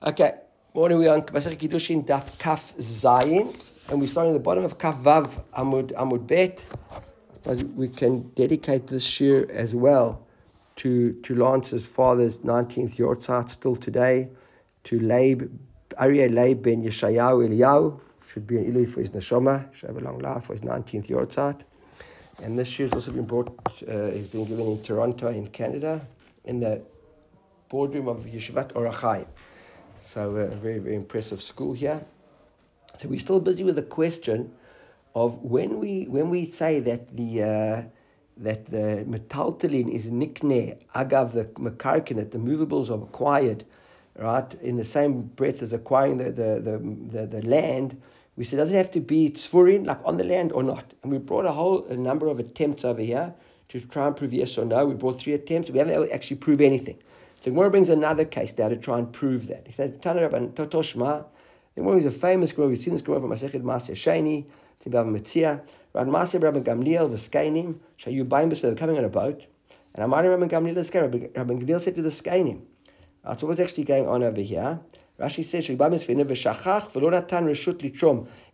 Okay, morning we are on Masech Kiddushin Daf Kaf Zayin, and we're starting at the bottom of Kaf Vav Amud Amud Bet. But we can dedicate this year as well to to Lance's father's 19th Yortzat still today, to Leib Aryeh Leib ben Yeshayahu Eliyahu, should be an Ilui for his neshama, should have a long life for his 19th Yortzat. And this shiur has also been brought, uh, has been given in Toronto in Canada, in the boardroom of Yeshivat Or Chaim. So a very, very impressive school here. So we're still busy with the question of when we when we say that the uh, that the metaltalin is nikne agav the makarkin that the movables are acquired, right? In the same breath as acquiring the the the, the, the land. We said, does it have to be tzfurin, like on the land or not? And we brought a whole a number of attempts over here to try and prove yes or no. We brought three attempts. We haven't actually proved anything. So Gemara brings another case down to try and prove that. He said, Tana Rabban Totoshma, the Gemara is a famous Gemara, we've seen this Gemara from Masechet Maaser Sheni, Tibav Metzia, Rabban Masya Rabban Gamliel, Veskainim, Shayu Baimbus, they're coming on a boat, and Amari Rabban Gamliel, Rabban Gamliel said to the Skainim, ah, so what's actually going on over here? Rashi says,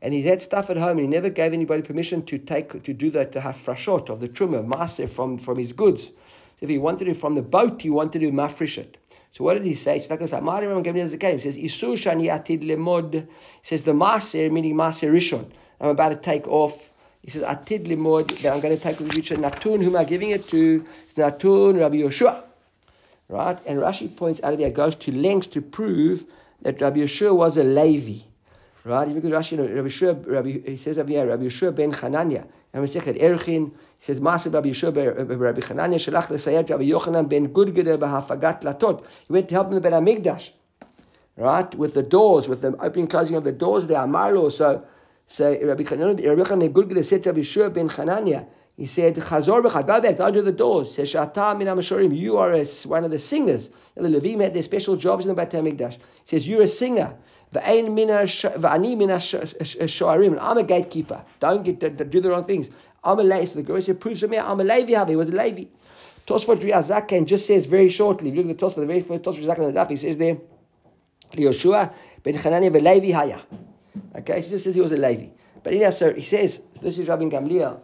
and he had stuff at home and he never gave anybody permission to take to do that to have frashot of the truma, maser from, from his goods. So if he wanted it from the boat, he wanted to mafresh it. So what did he say? It's like I said, He says, Isur shani atid lemod. He says the maser, meaning maser rishon. I'm about to take off. He says atid lemod, that I'm going to take with Richard Natun, whom I'm giving it to, Natun Rabbi Yoshua. Right? And Rashi points out there, goes to lengths to prove that Rabbi Yoshua was a Levi. Right? You look at Rashi, Rabbi Yeshua, Rabbi, he says Rabbi, Rabbi Yeshua ben. And we say Erchin, he says, Maser Rabbi Yeshua uh, uh, Rabbi Chananya, Shalach Lesayat Rabbi Yochanan ben Gudgeder b'hafagat latot. He went to help him in the Ben Amigdash. Right? With the doors, with the opening closing of the doors, the Amarlo. So, so Rabbi Chananya, Rabbi Yochanan ben Gudgeder said to Rabbi Yeshua ben Chananya, he said, Chazor b'cha, back, under the doors. Says, Shata min amashorim, you are a, one of the singers. And the Levim had their special jobs in the Beit HaMikdash. He says, you're a singer. V'ain mina v'ani mina shoarim. And I'm a gatekeeper. Don't get do the wrong things. I'm a Levi. So the Gemara said, proves for me, I'm a Levi. He was a Levi. Tosfot Riazaken just says very shortly. Look at the Tosfot, the very first Tosfot Riazaken on the daf. He says there, Yoshua ben Chananya v'Levi haya. Okay, he just says he was a Levi. But anyhow, so he says, this is Rabbi Gamliel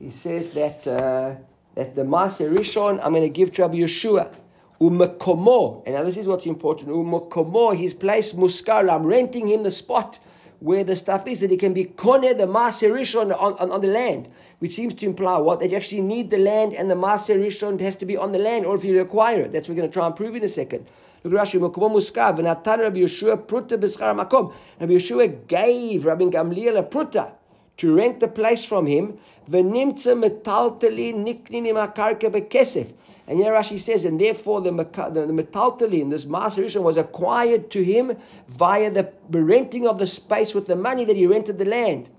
he says that uh, that the Maser Rishon I'm going to give to Rabbi Yeshua. Umakomo, and now this is what's important. Umakomo, his place muskar. I'm renting him the spot where the stuff is that he can be kone the Maser Rishon on, on, on, the land, which seems to imply what that you actually need the land and the Maser Rishon has to be on the land, or if you acquire it. That's what we're going to try and prove in a second. Look at Rashi, Makomo muskar, Rabbi Yeshua pruta b'schar makom. Rabbi Yeshua gave Rabbi Gamliel a pruta to rent the place from him. And here Rashi says, and therefore the, the, the this maser was acquired to him via the renting of the space with the money that he rented the land.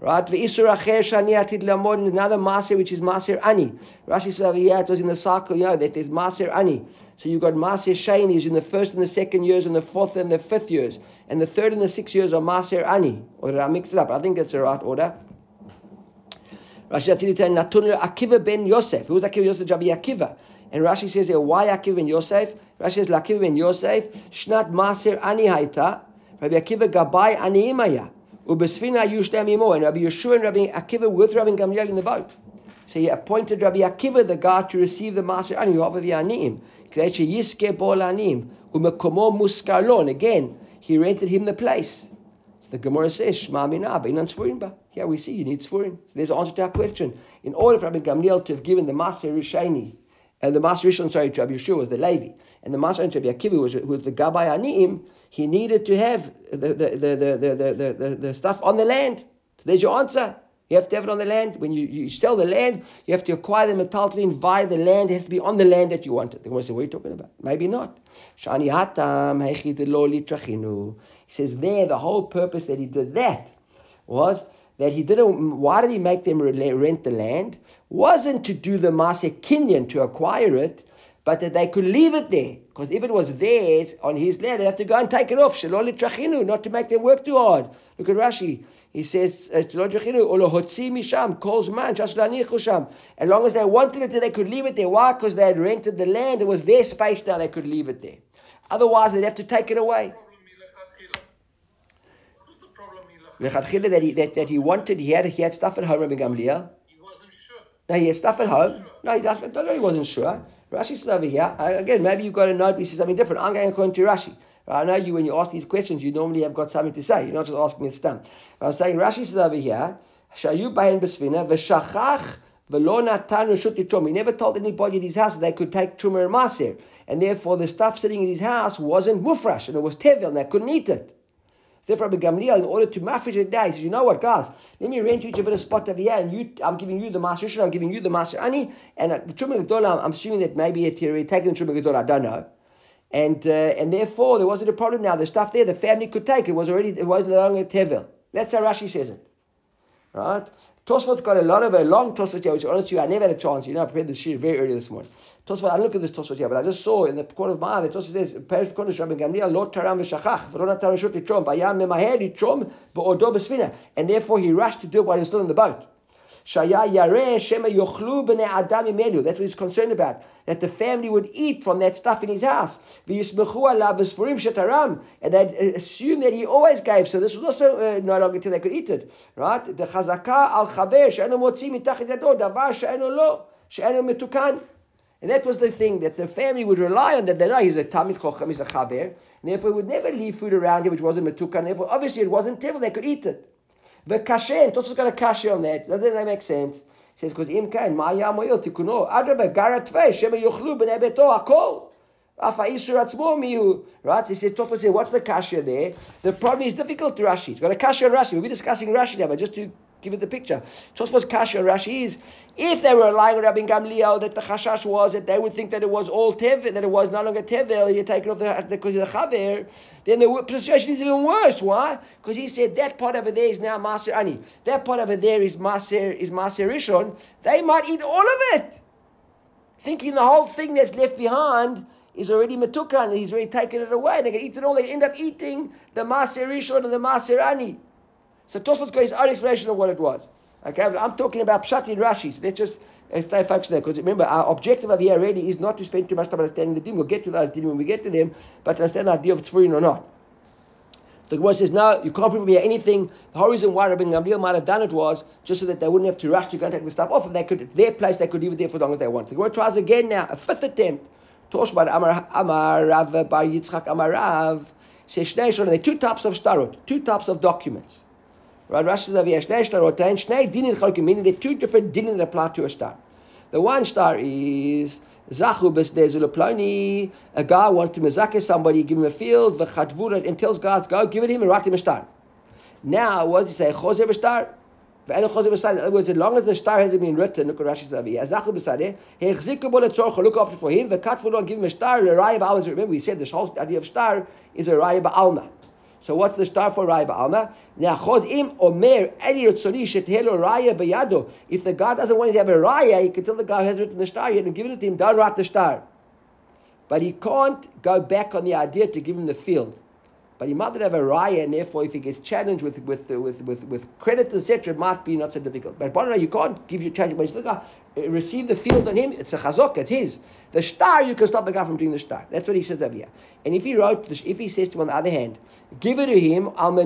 Right? Another maser which is maser ani. Rashi says, yeah, it was in the cycle, you know, that there's maser ani. So you've got maser shani is in the first and the second years, and the fourth and the fifth years. And the third and the sixth years are maser ani. Or did I mix it up? I think it's the right order. Rashi atid natun Akiva ben Yosef. Who's Akiva Yosef? Akiva. And Rashi says here, why Akiva ben Yosef? Rashi says, Akiva ben Yosef, shnat maser ani haita. Rabbi Akiva gabai ani imaya. Ubesfina Yushtem and Rabbi Yeshua and Rabbi Akiva with Rabbi Gamliel in the boat. So he appointed Rabbi Akiva, the guard, to receive the maser ani of the anim. Yiske bol anim. Umekomo muskalon. Again, he rented him the place. So the Gemara says, Shma. Here we see you need tzfurin. So there's an answer to our question. In order for Rabbi Gamliel to have given the maser Rishani and the Maser Rishon, sorry, to Rabbi Yeshua was the Levi, and the Maser to Rabbi Akiva was, was the Gabbai Aniim, he needed to have the, the, the, the, the, the, the, stuff on the land. So there's your answer. You have to have it on the land. When you, you sell the land, you have to acquire the metaltalin via the land. It has to be on the land that you want it. They're going to say, what are you talking about? Maybe not. Shani hatam He says there, the whole purpose that he did that was that he didn't, why did he make them rent the land? Wasn't to do the Maaseh Kinyan, to acquire it, but that they could leave it there. Because if it was theirs on his land, they'd have to go and take it off. Shaloli trachinu, not to make them work too hard. Look at Rashi. He says, uh, misham, calls man, sham. As long as they wanted it, they could leave it there. Why? Because they had rented the land. It was their space now, they could leave it there. Otherwise, they'd have to take it away. That he, that, that he wanted, he had, he had stuff at home, Rabbi Gamliel. He wasn't sure. No, he had stuff at home. No, he, don't know he wasn't sure. Rashi says over here, uh, again, maybe you've got a note, he says something different. I'm going according to Rashi. I know you, when you ask these questions, you normally have got something to say. You're not just asking it stamp. I'm saying, Rashi says over here, Shayu bahin besvina, v'shachach v'lo natan reshut He never told anybody in his house that they could take truma and maser. And therefore, the stuff sitting in his house wasn't mufrash, and it was tevel, and they couldn't eat it. Therefore, Rabbi Gamliel, in order to mafresh it down, he says, you know what, guys, let me rent you each a bit of spot over here, and you, I'm giving you the maser I'm giving you the maser ani, and uh, the truma gedolah, I'm assuming that maybe it already taken the truma gedolah, I don't know. And, uh, and therefore, there wasn't a problem now. The stuff there, the family could take. It was already, it was no longer tevel. That's how Rashi says it. Right? Tosfot's got a lot of a long Tosfot here, which honestly I never had a chance. You know, I prepared the sheet very early this morning. Tosfot, I look at this Tosfot here, but I just saw in the corner of my eye, the Tosfot says, Perish Kodesh Rabbi Gamliel, Lo Taram v'shachach, v'lo natan rishut litrom, v'yam memaher litrom, v'odo b'sfina. And therefore he rushed to do it while he was still in the boat. Shaya yareh shema yochlu b'nei adam. That's what he's concerned about. That the family would eat from that stuff in his house. V'yismechu alav v'sfurim shetaram. And they'd assume that he always gave. So this was also uh, no longer until they could eat it. Right? The chazaka al chaver she'enu motzi mitachit yado davar she'enu lo she'enu metukan. And that was the thing that the family would rely on. That they know he's a talmid chochem, he's a chaver, and therefore would never leave food around him which wasn't metukan. Therefore, obviously, it wasn't tevel; they could eat it. V'kashen, Tosfos got a kashe on that. Doesn't that make sense? He says, because im kain, ma yam oil tikuno, adraba gara tvei, shema yochlu b'nei beto akol. Right? He says, Tosfos says, what's the kasha there? The problem is difficult to Rashi. He's got a kasha on Rashi. We'll be discussing Rashi now, but just to give it the picture. Tosfos Kasha Rashi is if they were relying on Rabbi Gamliel that the chashash was that they would think that it was all tevel, that it was no longer tevel, you're taking off the because of the chaver, then the situation is even worse. Why? Because he said that part over there is now maser ani, that part over there is maser is maser rishon. They might eat all of it, thinking the whole thing that's left behind is already matukan, and he's already taken it away. They can eat it all. They end up eating the maser rishon and the maser ani. So Tosfos got his own explanation of what it was. Okay, I'm talking about Pshat in Rashi. So let's just stay focused there. Because remember, our objective of here really is not to spend too much time understanding the din. We'll get to those din when we get to them, but understand the idea of tzfurin or not. The Gemara says, no, you can't prove here anything. The whole reason why Rabbi Gamliel might have done it was just so that they wouldn't have to rush to go and take the stuff off, and they could, their place, they could leave it there for as long as they want. The Gemara tries again now, a fifth attempt. Toshbar Amar, Amar Rav Bar Yitzchak Amar Rav. There are two types of starot, two types of documents. Right? Rashi says, "Yesh shnei shtarotain, shnei dinin chalokim." Meaning, there are two different dinin that apply to a star. The one star is zachu b'sdei A guy wants to mezake somebody, give him a field, v'chatvura, and tells God, "Go, give it him and write him a star." Now, what does he say? Choser b'star. In other words, as long as the star hasn't been written, look at Rashi says, "Azachu b'sadeh, he'echziku bo letzorcha, look after for him, v'katvu lo, give him a star, a raya ba'alma." Remember, we said this whole idea of star is a raya ba'alma. So what's the star for Raya Ba'alma? im omer eni ritzoni shetelo Raya B'yado. If the God doesn't want to have a Raya, he can tell the who has written the star yet and give it to him, don't write the star. But he can't go back on the idea to give him the field. But he might have a raya, and therefore, if he gets challenged with with with with, with credit, etc., it might be not so difficult. But bottom you can't give you challenge. But look, uh, receive the field on him. It's a chazok. It's his. The star, you can stop the guy from doing the star. That's what he says over here. And if he wrote, if he says to him on the other hand, give it to him on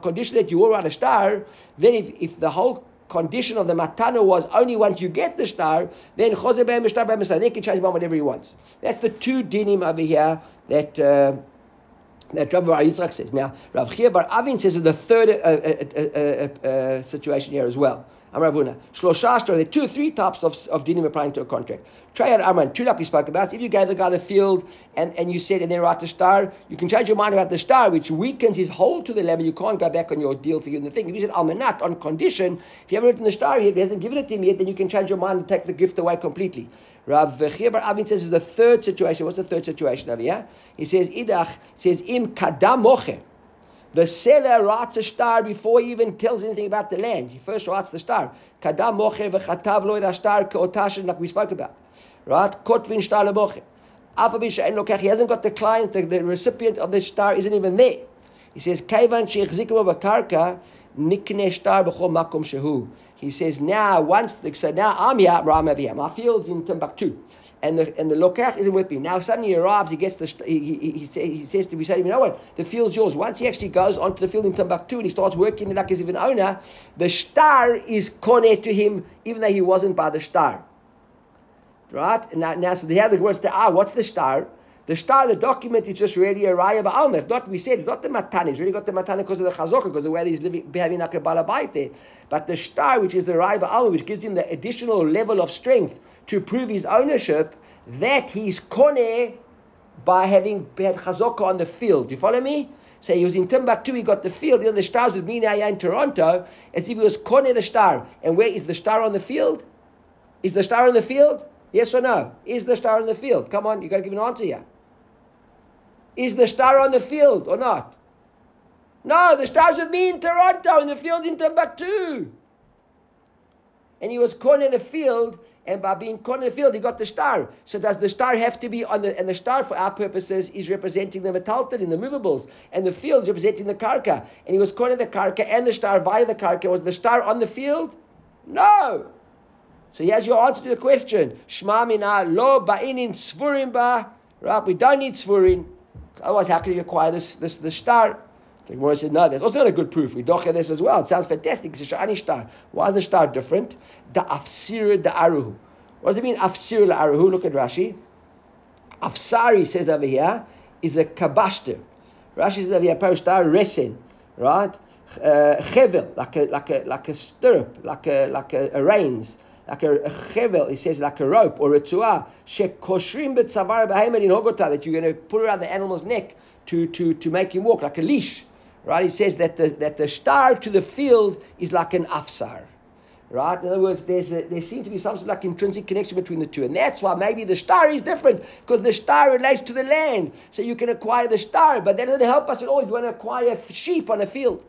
condition that you will write a star. Then, if, if the whole condition of the matana was only once you get the star, then chozer b'hem star b'hem They can change him whatever he wants. That's the two dinim over here that. Uh, that Rabbi Bar Yitzchak says. Now, Rav Chiya Bar Avin says the third uh, uh, uh, uh, situation here as well. Amravuna. Shlosha there are two, three types of, of dinim applying to a contract. Try out Amran, two that we spoke about. If you gave the guy the field and, and you said, and then write the star, you can change your mind about the star, which weakens his hold to the level. You can't go back on your deal to give the thing. If you said Almanat on condition, if you haven't written the star yet, he hasn't given it to him yet, then you can change your mind and take the gift away completely. Rav Chibar Avin says is the third situation. What's the third situation over here? He says, Idach says, Im kadam mocher. The seller writes a star before he even tells anything about the land. He first writes the star. Kadam mocher v'chatav lo star keotashin, like we spoke about. Right? Kotvin star lemocher. He hasn't got the client, the, the recipient of the star isn't even there. He says, Kaivan shechzikim b'karka nikne star b'chol makom shehu. he says, now, once, the, so now I'm here, I'm here. My field's in Timbuktu. And the, and the lokach isn't with me. Now suddenly he arrives, he gets the, he, he, he, he says to me, say to you know what, the field's yours. Once he actually goes onto the field in Timbuktu and he starts working it like as if an owner, the star is kone to him, even though he wasn't by the star. Right? Now, now so they have the words, ah, what's the star? The star, the document is just really a raya ba'alma. It's not, we said, not the matana. It's really got the matana because of the chazokah, because of where he's living, behaving like a balabait there. But the star, which is the raya ba'alma, which gives him the additional level of strength to prove his ownership, that he's kone by having had chazokah on the field. Do you follow me? So he was in Timbuktu, he got the field, the other stars with me now in Toronto, as if he was kone the star. And where is the star on the field? Is the star on the field? Yes or no? Is the star on the field? Come on, you got to give an answer here. Is the star on the field or not? No, the star's with me in Toronto, in the field in Timbuktu. And he was caught in the field, and by being caught in the field, he got the star. So does the star have to be on the, and the star for our purposes is representing the metalton in the movables, and the field is representing the karka. And he was caught in the karka and the star via the karka. Was the star on the field? No. So he has your answer to the question. Shma mina lo ba'inin tzvurim ba. Right, we don't need tzvurim. Otherwise, how can you acquire this, this, this star? The Gemara said, no, that's also not a good proof. We docha this as well. It sounds fantastic. It's a shani star. Why is the star different? The afsir the aruhu. What does it mean, afsir the aruhu? Look at Rashi. Afsari says over here is a kabashter. Rashi says over here, parashtar resen, right? Uh, like a, like a, like a stirrup, like a, like a, a reins like a, a chevel, he says like a rope or a tuah, shekoshrim betzavar behemet in hogota, that you're going to put around the animal's neck to, to, to make him walk, like a leash. Right? He says that the, that the star to the field is like an afsar. Right? In other words, there's a, there seems to be some sort of like intrinsic connection between the two. And that's why maybe the star is different, because the star relates to the land. So you can acquire the star, but that doesn't help us at all if you want to acquire sheep on a field.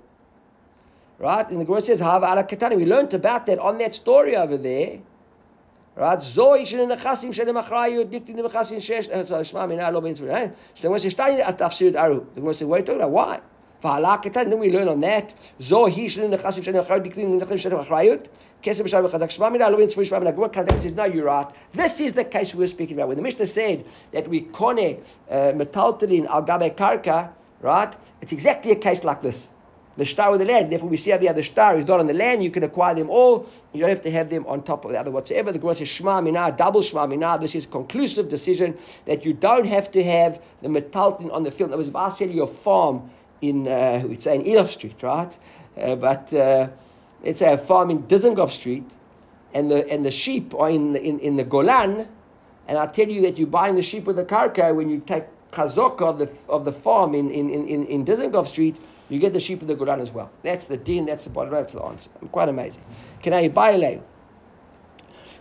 Right? And the Gemara says, ala katani. We learned about that on that story over there. Right? Zoi shene nechasim shene machrayut dikti nechasim shesh. Shema mina lo ben tzvur. The Gemara says, Shtani at tafsir aru. The Gemara says, what are you talking about? Why? Then we learn on that. Zoi shene nechasim shene machrayut dikti nechasim shene machrayut. Kesem b'shar b'chazak. Shema mina lo ben tzvur. Shema mina. Gemara says, no, you're right. This is the case we're speaking about. When the Mishnah said that we kone uh, metaltalin al gabe karka, right? It's exactly a case like this the star with the land. Therefore, we see how the star is not on the land. You can acquire them all. You don't have to have them on top of the other whatsoever. The Gemara says Shema Mina, double Shema Mina. This is conclusive decision that you don't have to have the metalton on the field. Other words, if I sell you a farm in, uh, we'd say in Elof Street, right? Uh, but uh, let's say a farm in Dizengoff Street, and the and the sheep are in in, in the Golan, and I tell you that you're buying the sheep with the karka when you take chazok of the of the farm in in in, in Dizengoff Street you get the sheep of the Quran as well. That's the din, that's the bottom, that's the answer. Quite amazing. Can I buy a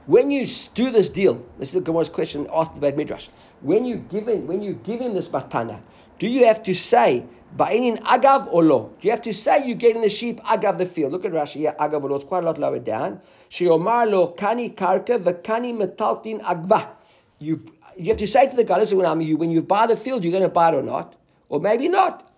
When you do this deal, this is the Gemara's question asked about Midrash. When you give him, when you give him this matana, do you have to say ba'inin agav or lo? Do you have to say you're getting the sheep agav the field? Look at Rashi here, agav or. It's quite a lot lower down. Sheomar lo kani karka the kani metaltin agva. You you have to say to the guy, listen, when I'm you, when you buy the field, you're going to buy it or not, or maybe not.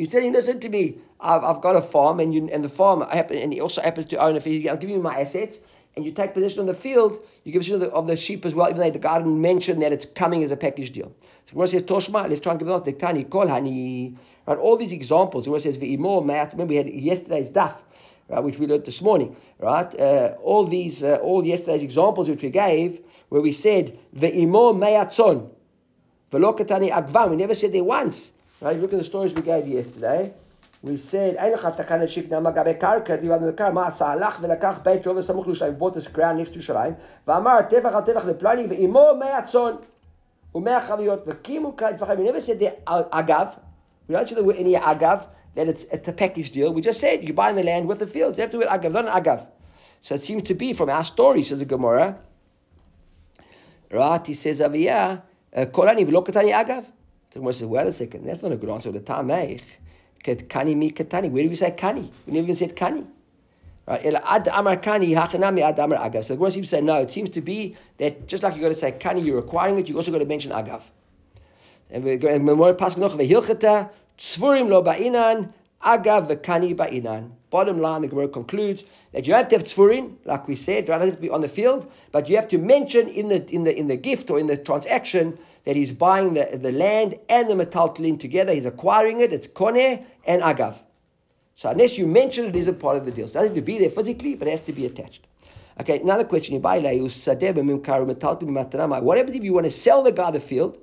You tell him, listen to me, I've, I've got a farm, and you, and the farm happen, and he also happens to own a field. I'm giving you my assets, and you take possession of the field, you give possession of the, of the sheep as well, even though the garden mentioned that it's coming as a package deal. So Gemara says, Toshma, let's try and give it out. The Tani, kol hani. Right, all these examples, Gemara says, Ve'imo, remember we had yesterday's daf, right, which we learned this morning, right? Uh, all these, uh, all yesterday's examples which we gave, where we said, Ve'imo me'atzon, Velokatani agvam, we never said there once. Right? Look at the stories we gave yesterday. We said, Ein lecha takana shikna magabe karka, di rabbi mekar, ma'asa velakach er beit rov esamuch lushalayim, bought this ground next to Yerushalayim, Amar tevach al tevach leplani ve'imo me'atzon, u'mea chaviyot, v'kimu. We never said the agav. We don't say any agav, that it's, it's a package deal. We just said, you're buying the land with the fields. You have to word agav, not agav. So it seems to be from our story, says the Gemara. Right, he says, Aviyah, uh, kolani v'lo katani agav. The Gemara says, wait a second, that's not a good answer. The Tameich, Kani mi Katani. Where do we say Kani? We never even said Kani. Right? Ad Amar Ad Amar Agav. So the Gemara seems to say, no, it seems to be that just like you got to say Kani, you're requiring it, you also got to mention Agav. And we're going, Memorial Pasuk Noch, Tzvurim lo ba'inan, Agav v'kani ba'inan. Bottom line, the Gemara concludes that you have to have tzfurin, like we said, right? have to be on the field, but you have to mention in the in the in the gift or in the transaction that he's buying the, the land and the metaltalin together. He's acquiring it. It's koneh and agav. So unless you mention it, it isn't part of the deal. So it doesn't have to be there physically, but it has to be attached. Okay, another question. What happens if you want to sell the guy the field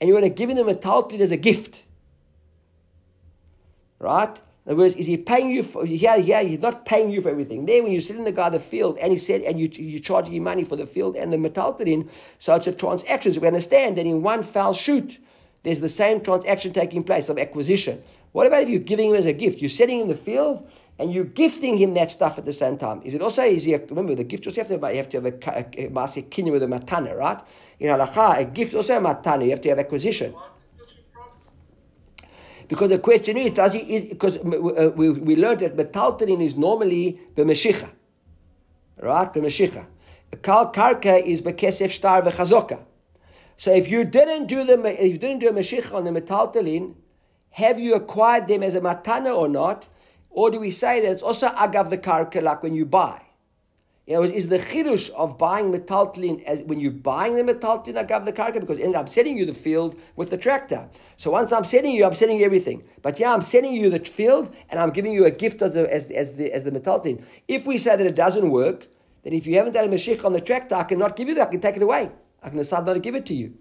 and you want to give him the metaltalin as a gift? Right? In other words, is he paying you for yeah, yeah, he's not paying you for everything. There when you sit in the guy the field and he said and you you charging him money for the field and the metaltalin, so it's a transaction. So we understand that in one foul shoot, there's the same transaction taking place of acquisition. What about if you're giving him as a gift? You're setting him the field and you're gifting him that stuff at the same time. Is it also is he a, remember the gift also have to have, you have to have a, a, a, a with a matana, right? In halacha, a gift also a matana. You have to have acquisition. Because the question is, does he, because uh, we, we learned that metaltalin is normally b'meshicha. Right? The B'meshicha. Kal karka is b'kesef shtar v'chazoka. So if you didn't do the, if you didn't do a meshicha on the metaltalin, have you acquired them as a matana or not? Or do we say that it's also agav the karka like when you buy? You know, is the chidush of buying metaltalin as when you're buying the metaltalin agav the karka because I'm sending you the field with the tractor. So once I'm sending you, I'm sending you everything. But yeah, I'm sending you the field and I'm giving you a gift as the as, as the as the metaltalin. If we say that it doesn't work, then if you haven't done a mashich on the tractor, I cannot give you that. I can take it away. I can decide not to give it to you.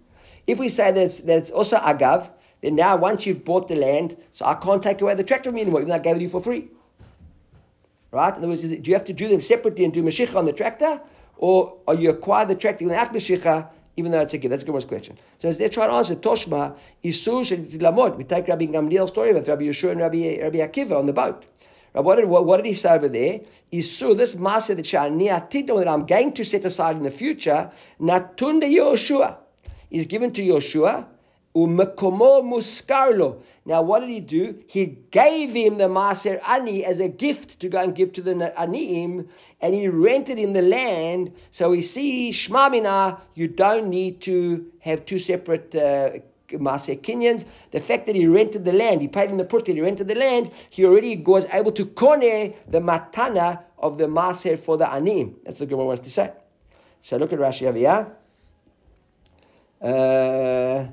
If we say that it's, that it's also agav, then now once you've bought the land, so I can't take away the tractor from you anymore, even though I gave it to you for free. Right? In other words, do you have to do them separately and do Mashiach on the tractor? Or are you acquire the tractor without Mashiach, even though it's a gift? That's a good one's question. So as they're trying to answer, Toshma, Isur Lamod. We take Rabbi Gamliel's story with Rabbi Yeshua and Rabbi, Rabbi Akiva on the boat. What did, what, what did he say over there? Isur, this maser that that I'm going to set aside in the future, Natunda Yoshua, is given to Yoshua Muskarlo. Now, what did he do? He gave him the Maser Ani as a gift to go and give to the Aniim, and he rented him the land. So we see, Shmamina, you don't need to have two separate uh, Maser Kinyans. The fact that he rented the land, he paid him the purti, he rented the land, he already was able to kone the matana of the Maser for the Aniim. That's what Gemara wants to say. So look at Rashi over here. Uh,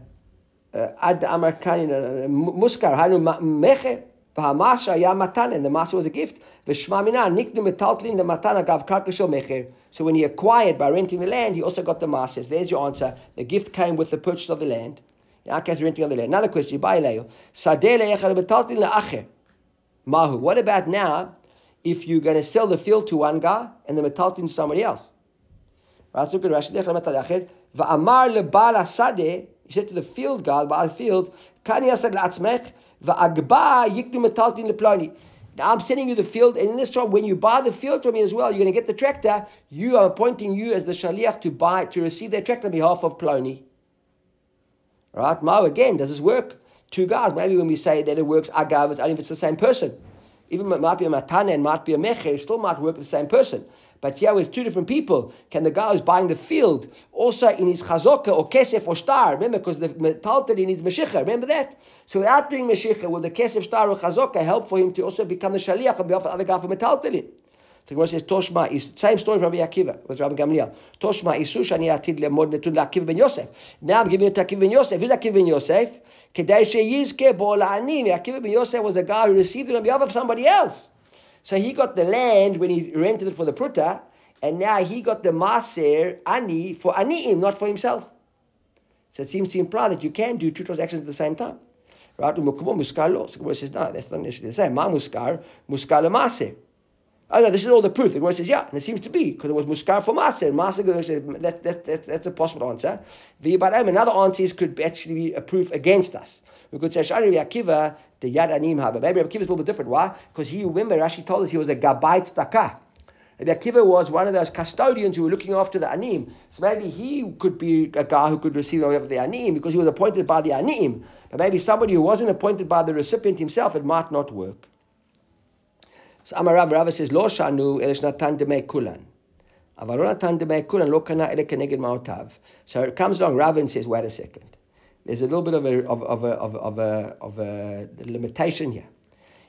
Ad Amar Muskar, Hanu Mecher, V'hamasha ya matan, and the masa was a gift. V'shma mina, niknu metaltlin the matana gav karka mecher. So when he acquired by renting the land, he also got the masas. There's your answer. The gift came with the purchase of the land. Yaakov renting of the land. Another question, Sadeh le'echad metaltlin le'acher. Mahu. What about now if you're going to sell the field to one guy and the metaltlin to somebody else? Right, so good. Rashi V'amar lebal asadeh he said to the field guard, the field, now I'm sending you the field, and in this job, when you buy the field from me as well, you're going to get the tractor. You are appointing you as the shaliach to buy to receive that tractor on behalf of Plony. Right? Now again, does this work? Two guys. Maybe when we say that it works agav, it's only if it's the same person. Even it might be a matana and might be a mecher, still might work with the same person. But here with two different people, can the guy who's buying the field also in his chazokah or kesef or star? Remember, because the metaltalin needs meshicha. Remember that? So without doing meshicha, will the kesef star or chazokah help for him to also become the shaliach on behalf of the other guy for metaltalin? So Gemara says Toshma is same story from Rabbi Akiva with Rabbi Gamliel. Toshma isu shani atid lemod netun laKiva ben Yosef. Now I'm giving it to Akiva ben Yosef. Who's Akiva ben Yosef? Kedai sheyizke bo la'anim. Akiva ben Yosef was a guy who received it on behalf of somebody else. So he got the land when he rented it for the pruta, and now he got the maser ani for aniim, not for himself. So it seems to imply that you can do two transactions at the same time. Right? Muskar lo. So says, no, that's not necessarily the same. Ma muskar, muskar maser. Oh no, this is all the proof. The Gemara says, yeah, and it seems to be, because it was muskar for maser. Maser, says, that, that, that, that's a possible answer. The Another answer is, could actually be a proof against us. We could say Shari Akiva the Yadanim Haba. Maybe Akiva is a little bit different. Why? Because he remember Rashi told us he was a Gabait Staka. Rabbi Akiva was one of those custodians who were looking after the Anim. So maybe he could be a guy who could receive over the Anim because he was appointed by the Anim. But maybe somebody who wasn't appointed by the recipient himself, it might not work. So Amarav Rav says, Lo shanu elish natan demei kulan. Avalonatan demei kulan lo kana ele maotav. So it comes along Ravin says, wait a second. There's a little bit of a, of, of a, of, of a, of a limitation here.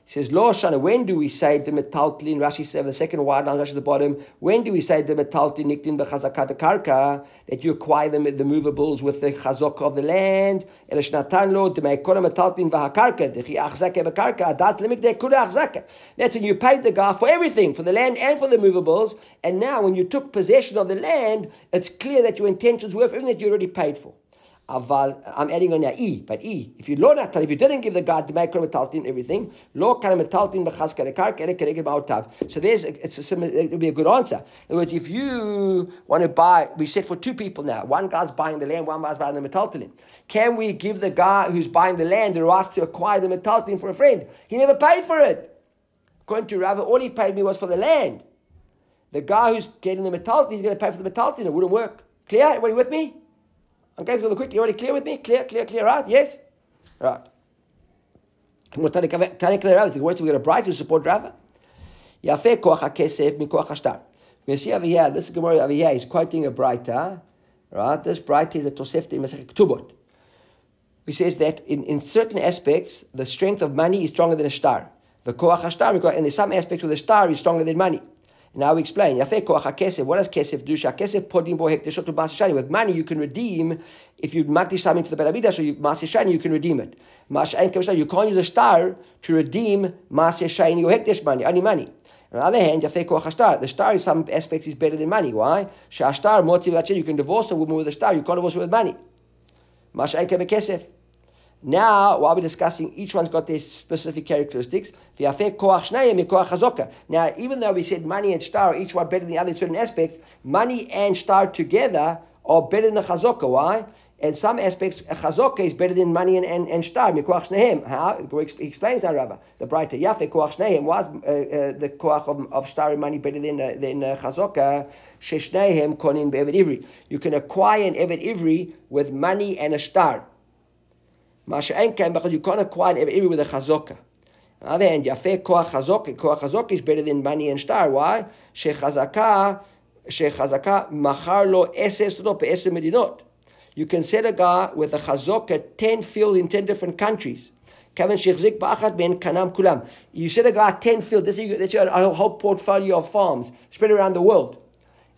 He says, Lo Shana, when do we say the metaltlin, Rashi 7, the second wide line, Rashi at the bottom, when do we say the metaltlin niktin b'chazakat karka, that you acquire the, the movables with the chazok of the land, el shnatan lo, the meikona metaltlin v'hakarka, the chi achzake b'karka, adat limik de kura achzake. That's when you paid the guy for everything, for the land and for the movables, and now when you took possession of the land, it's clear that your intentions were for everything that you already paid for. Aval, I'm adding on e, but e. If you lo natan, if you didn't give the God to make metaltin everything, lo kana metaltin b'chas ere So there's it's a similar, it would be a good answer. In other words, if you want to buy, we said for two people now, one guy's buying the land, one guy's buying the metaltin. Can we give the guy who's buying the land the right to acquire the metaltin for a friend? He never paid for it. According to Rava, all he paid me was for the land. The guy who's getting the metaltin, he's going to pay for the metaltin. It wouldn't work. Clear? Everybody with me? Okay, so quick. You already clear with me? Clear, clear, clear, right? Yes? Right. To clear out. The words we got a braita to support Rava. Yafeh koach ha-kesef mikoach ha-shtar. We see over here, this Gemara over here is quoting a braita, right? This braita is a Tosefta in Masechet. He says that in, in certain aspects, the strength of money is stronger than a star. The koach ha-shtar, and there's some aspects where the star is stronger than money. Now we explain. Yafe koach kesef. What does kesef do? Kesef podim bo hekdeshot to masishani. With money you can redeem. If you makdish something to the belabidah, so you masishani, you can redeem it. Mashayin kavishah. You can't use a star to redeem masishani or hekdesh money. Any money. On the other hand, yafe koach star. The star in some aspects is better than money. Why? Shashtar motzi You can divorce a woman with a star. You can't divorce her with money. Mashayin kesef. Now, while we're discussing, each one's got their specific characteristics. Now, even though we said money and star, are each one better than the other in certain aspects, money and star together are better than a chazokah. Why? In some aspects, a chazokah is better than money and, and, and star. How? He explains that, Rava. The braita. Yafe koach shnehem was uh, uh, the koach of, of star and money better than, uh, than uh, chazokah. Sheshnehem konin be'evet ivri. You can acquire an evet ivri with money and a star. Masha because you can't acquire every with a chazokah. On the other hand, Yafeh Koach Chazok, Koach Chazok is better than money and star. Why? Shechazaka, Shechazaka, Machar lo eses lo pe'eser medinot. You can set a guy with a Chazokah 10 fields in 10 different countries. Kevin Shechzik Ba'achat Ben Kanam Kulam. You set a guy 10 fields, this is, this is a whole portfolio of farms spread around the world.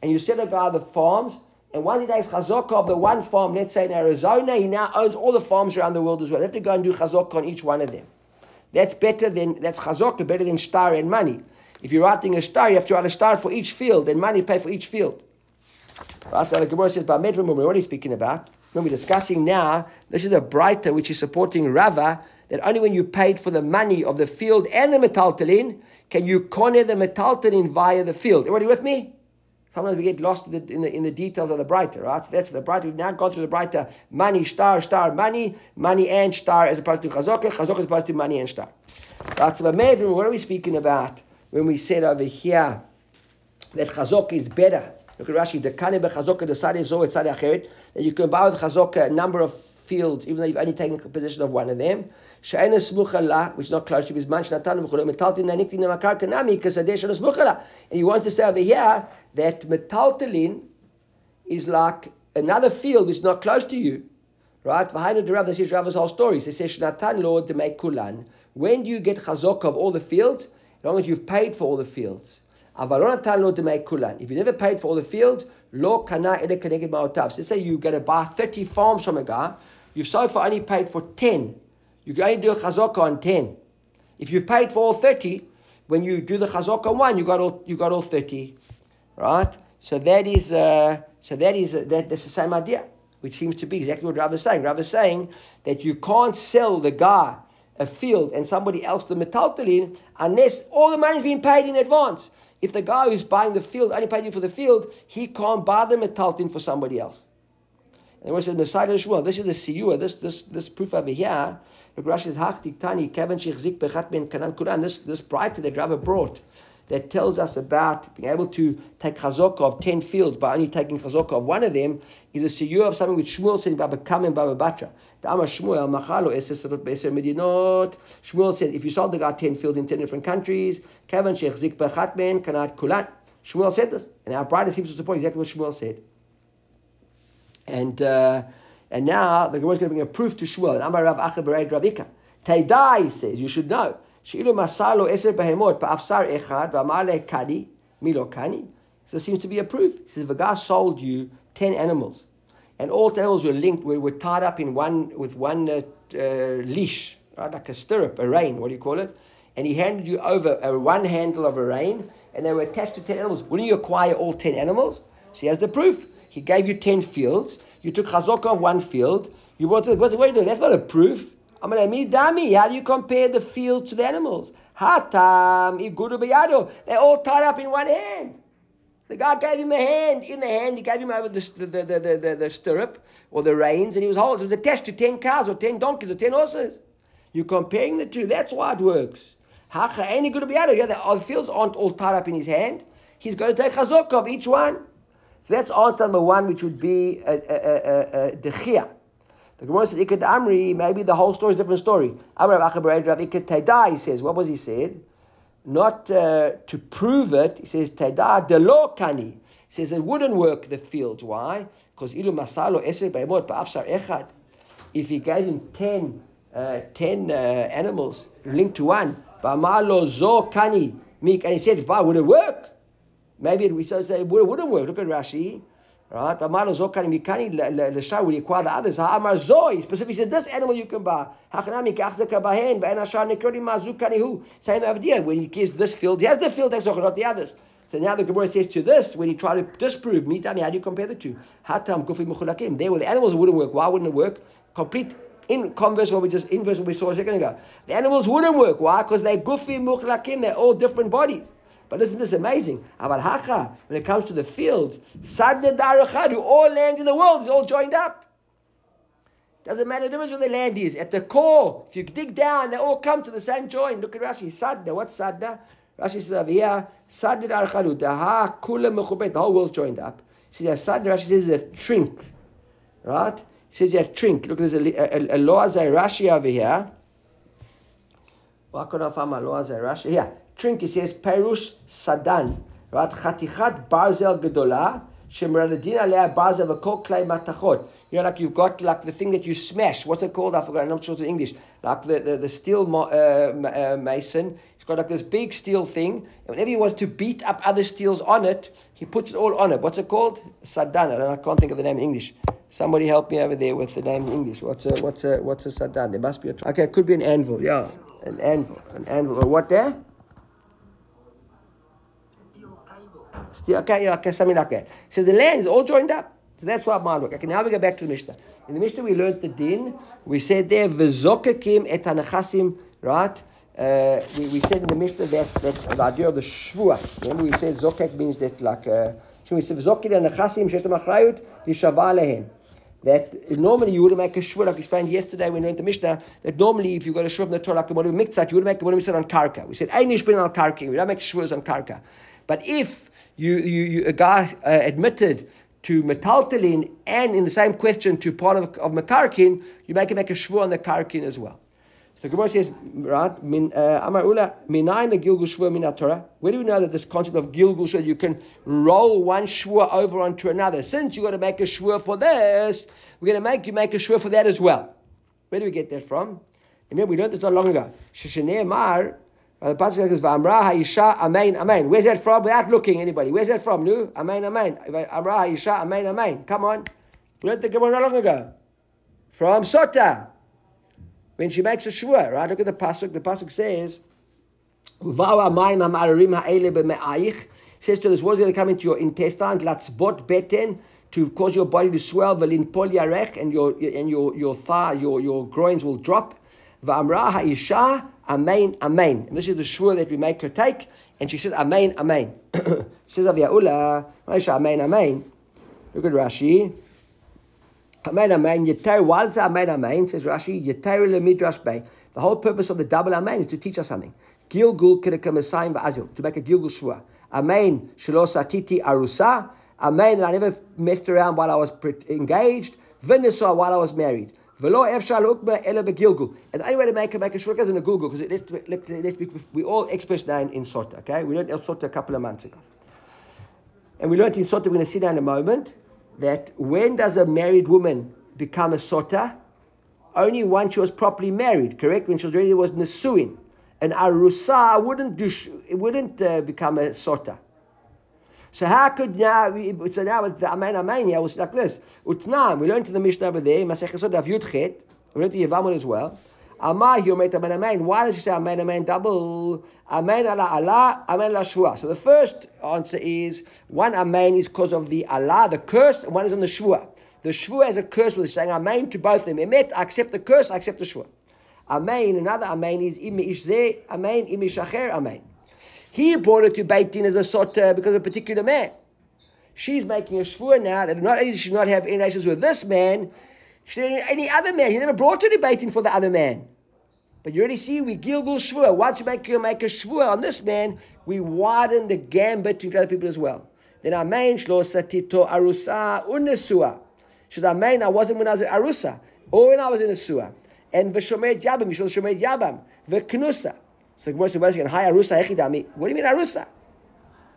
And you set a guy the farms, and once he takes chazaka of the one farm, let's say in Arizona, he now owns all the farms around the world as well. You have to go and do chazaka on each one of them. That's better than, that's chazaka, better than star and money. If you're writing a star, you have to write a star for each field, and money pay for each field. That's the Gemara says, about Medrum, we're already speaking about. When we're discussing now, this is a braita which is supporting Rava, that only when you paid for the money of the field and the metaltalin, can you corner the metaltalin via the field. Everybody with me? Sometimes we get lost in the, in the, in the details of the braita, right? So that's the braita. We've now gone through the braita money, star, star, money, money and star as opposed to chazokah, chazokah as opposed to money and star. Right? So what are we speaking about when we said over here that chazokah is better? Look at Rashi, the kane bechazokah, the sadi zo, it's acheret, that you can buy with chazokah a number of fields, even though you've only taken possession of one of them. She'ena smucha la, which is not close to his man, shnatan v'chulem, metaltin naniktin namakar kanami, kasadeh shena smucha la. And he wants to say over here that metaltalin is like another field which is not close to you. Right? V'hainu derav, this is Rav's whole story. He says, shnatan lord make kulan. When do you get chazok of all the fields? As long as you've paid for all the fields. If you never paid for all the fields, lo kana ma'otav. So let's say you're going to buy 30 farms from a guy, you've so far only paid for 10. You can only do a chazaka on 10. If you've paid for all 30, when you do the chazaka on one, you got all, you got all 30. Right? So that is, uh, so that is, uh, that, that's the same idea, which seems to be exactly what Rav is saying. Rav is saying that you can't sell the guy a field and somebody else the metaltalin unless all the money's been paid in advance. If the guy who's buying the field only paid you for the field, he can't buy the metaltalin for somebody else. And it says Messiah Shmuel. This is the siyua. This this this proof over here. The Rashi is hachtik tani kevin shechzik bechat ben kanan kuran. This this braita that Rabbi brought that tells us about being able to take chazokah of 10 fields by only taking chazokah of one of them is a siyur of something which Shmuel said about becoming Baba Batra. Amar Shmuel, Machalo, Medinot. Shmuel said, if you sold the guy 10 fields in 10 different countries, Kevin Sheikh Zik Bechat Ben, Kanat Kulat. Shmuel said this. And our bride seems to support exactly what Shmuel said. And uh, and now the Gemara is going to bring a proof to Shmuel. And Amar Rav Acha Bereid Ravika. he says, you should know. She'ilu masalo eser behemot pa'afsar echad v'amale kadi milo kani. So it seems to be a proof. He says, if a guy sold you 10 animals, and all 10 animals were linked, were, were tied up in one with one uh, uh, leash, right? like a stirrup, a rein, what do you call it? And he handed you over a one handle of a rein, and they were attached to 10 animals. Wouldn't you acquire all 10 animals? She has the proof. He gave you 10 fields. You took chazaka of one field. You brought it. What's, wait, that's not a proof. I'm going to dami. How do you compare the field to the animals? Hatam, beyado. They're all tied up in one hand. The guy gave him a hand. In the hand, he gave him over the, the, the, the, the, the stirrup or the reins, and he was holding. It was attached to 10 cows or 10 donkeys or 10 horses. You're comparing the two. That's why it works. Hacha, any good. Yeah, the fields aren't all tied up in his hand. He's going to take chazok of each one. So that's answer number one, which would be a, a, a, a, dechia. The Gemara says, Ikad Amri, maybe the whole story is a different story. Amr Rav Ikad Taidai, he says, what was he said? Not uh, to prove it, he says, Taidai delo kani. He says it wouldn't work the field. Why? Because ilu masalo eser be'emot ba'afsar echad. If he gave him ten, uh, ten uh, animals linked to one, ba'amalo zo kani, and he said, why would it work? Maybe we say it wouldn't work. Look at Rashi. Right? Amar Zokani Mikani Leshar will acquire the others. Amar Zoi specifically said this animal you can buy. Same idea. When he gives this field, he has the field, that's not the others. So now the Gemara says to this, when you try to disprove me, how do you compare the two? Hatam Kufi Mukhulakim. There were the animals wouldn't work. Why wouldn't it work? Complete in converse what we just inverse what we saw a second ago. The animals wouldn't work. Why? Because they're Gufi Mukhlakim, they're all different bodies. But isn't this amazing? About Hacha, when it comes to the field, Sadne Darachadu, all land in the world is all joined up. Doesn't matter the difference where the land is. At the core, if you dig down, they all come to the same joint. Look at Rashi. Sadna. What's Sadna? Rashi says over here, Sadna Darachadu, Daha Kula Mechubet, the whole world's joined up. See, that Sadna, Rashi says, is a trink. Right? He says, yeah, trink. Look, there's a, a, a, a Rashi over here. Why could I find my Loazai Rashi? Here drink, he says, Perush Sadan, right? Chatichat Barzel Gedola, Shemradin Alea Barzel V'kol Klei Matachot. You know, like you've got like the thing that you smash. What's it called? I forgot. I'm not sure in English. Like the, the, the steel uh, uh, mason. He's got like this big steel thing. And whenever he wants to beat up other steels on it, he puts it all on it. What's it called? Sadan. I, I can't think of the name in English. Somebody help me over there with the name in English. What's a what's a what's a sadan? There must be a okay. It could be an anvil. Yeah, an anvil. An anvil. Or what there? Still, okay, okay, something like that. Says the land is all joined up. So that's what Maluk. Okay, now we go back to the Mishnah. In the Mishnah, we learned the din. We said there, v'zokakim et anachasim, right? Uh, we, we said in the Mishnah that, that the idea of the shvua. Remember, we said zokek means that like, uh, we said v'zokakim anachasim shesh achrayut yishava lehem. That normally you would make a shvur, like explained yesterday when we learned the Mishnah, that normally if you got a shvur from the Torah, like the one mikzat, you would make one we said on karka. We said, Einish bin al karka. We don't make shvurs on karka. But if you, you, you a guy uh, admitted to metaltalin and in the same question to part of, of makarkin, you make him make a shvu on the karkin as well. So the Gemara says, right, min uh, amar Ulla gilgul shvu min Torah. Where do we know that this concept of gilgul shvu you can roll one shvu over onto another? Since you got to make a shvu for this, we're going to make you make a shvu for that as well. Where do we get that from? Remember, we learned this not long ago. Sheshanei mar Uh, the pasuk says, "V'amra ha'isha amen amen." Where's that from? Without looking anybody. Where's that from? No, amen amen. Amra ha'isha amen amen. Come on, we learned the Gemara not long ago from Sota when she makes a shvur. Right? Look at the pasuk. The pasuk says, "Uvawa amayim ha'mararim ha'ele b'me'ayich." Says to this, what's going to come into your intestine? Latzbot beten to cause your body to swell. V'lin pol yarech and your and your your thigh, your your groins will drop. V'amra ha'isha Amen, Amen. And this is the shur that we make her take. And she says, Amen, Amen. she says, Aviyaula, Amen, Amen. Look at Rashi. Amen, Amen. Yeter, why does Amen, Amen? Says Rashi, Yeter le midrash bay. The whole purpose of the double Amen is to teach us something. Gilgul kedekamasayim va'azil. To make a Gilgul shua. Amen, shalos atiti arusa. Amen, that I never messed around while I was engaged. Vinisa while I was married. Velo efshal ukba ele begilgul. And the only way to make, make a shurka is in a gilgul, because let's, let's, let's be, we all express now in, Sota, okay? We learned El Sota a couple of months ago. And we learned in Sota, we're going to see now in a moment, that when does a married woman become a Sota? Only once she was properly married, correct? When she was already was Nisuin. an arusa wouldn't do, wouldn't uh, become a sota. So how could now? We, So now with the amen amen, yeah, was like this. Utnam, we learned to the Mishnah over there. Masechet Sota of Yudchet. We learned to Yevamot as well. Amah, you made amen amen. Why does he say amen amen double? Amen ala Allah, amen la shvua. So the first answer is one amen is because of the Allah, the curse, and one is on the shvua. The shvua is a curse, with saying amen to both of them. Emet, I accept the curse, I accept the shvua. Amen, another amen is im ishze, amen, im ishacher, amen. He brought it to Beit Din as a sota because of a particular man. She's making a shvur now that not only does she not have any relations with this man, she didn't any other man. He never brought her to Beit Din for the other man. But you already see, we gilgul shvur. Once you make, you make a shvur on this man, we widen the gambit to other people as well. Then our main shlo satito arusa unesua. Should our main I wasn't when I was in arusa, or when I was in a sua. And v'shomer yabam, you should shomer yabam, v'knusa. So Gemara says, again, hi arusa echidami. What do you mean arusa?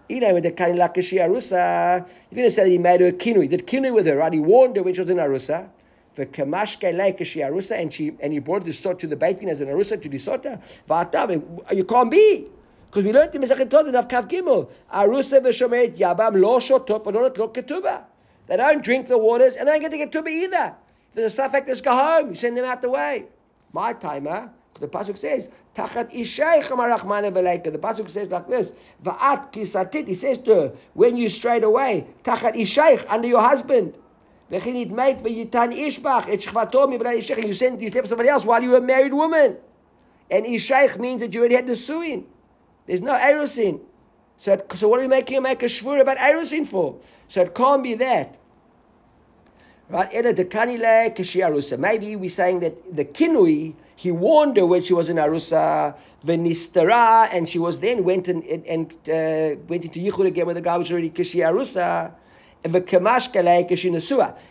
You know, with the kain lakashi arusa, you didn't say he made her kinu. He did kinu with her, right? He warned her when she was in arusa. The kamashke lakashi arusa, and she and he brought the sort to the Beit Din as an arusa to the sota. Va'atav, you can't be. Because we learned in Masechet Sota of Kaf Gimel, Arusa v'shomeret yabam lo shotot v'nonot lo ketubah. They don't drink the waters and they don't get the ketubah either. If there's a suffix, just go home. You send them out the way. My timer. The pasuk says, "Tachat ishaych The pasuk says like this: "Va'at kisatit." He says to her, "When you strayed away, tachat ishaych under your husband." V'chinit mate v'yitan ishbach et shchvato mibnei ishach. You sent you slept somebody else while you were a married woman, and ishaych means that you already had the suin. There's no erusin. So, so what are you making make a shvur about erusin for? So it can't be that. Right? Maybe we're saying that the kinui he warned her when she was in Arusa, Venistara, and she was then went and, and, uh, went into Yichud again with the guy was already Kishi Arusa.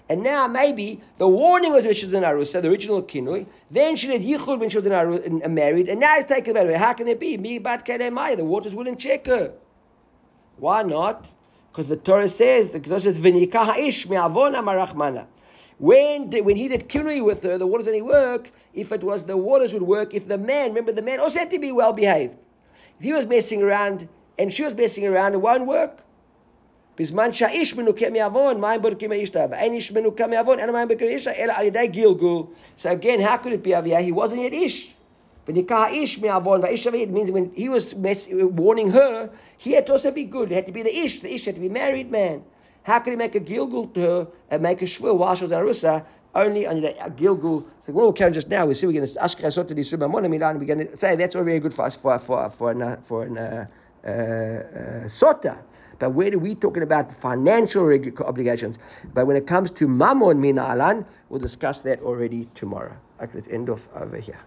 And now maybe the warning was when she was in Arusa, the original Kinui. Then she did Yichud when she was in Arusa, and married, and now it's taken away. How can it be? Me bat The waters wouldn't check her. Why not? Because the Torah says, the Torah says, V'nikah ha'ish me'avona marachmana. When, when he did kinui with her, the waters only work if it was the waters would work if the man, remember the man also had to be well behaved. If he was messing around and she was messing around, it won't work. בזמן שהאיש מנוקה מעוון, מים בודקים האישתא, ואין איש מנוקה מעוון, אין המים בודקים האישתא, אלא על ידי גילגול. So again, how could it be Aviyah? He wasn't yet ish. וניקה האיש מעוון, והאיש it means when he was mess, warning her, he had to also be good. It had to be the ish. The ish had to be married man. How can he make a gilgul to her and make a shvur while she was in arusa? Only on the gilgul. So what we'll carry just now, we see we're going to ask ashkei to the milan. We're going to say that's already good for us for for for an for an uh, uh, uh, sota. But where are we talking about financial obligations? But when it comes to mammon mina alan, we'll discuss that already tomorrow. Okay, let's end off over here.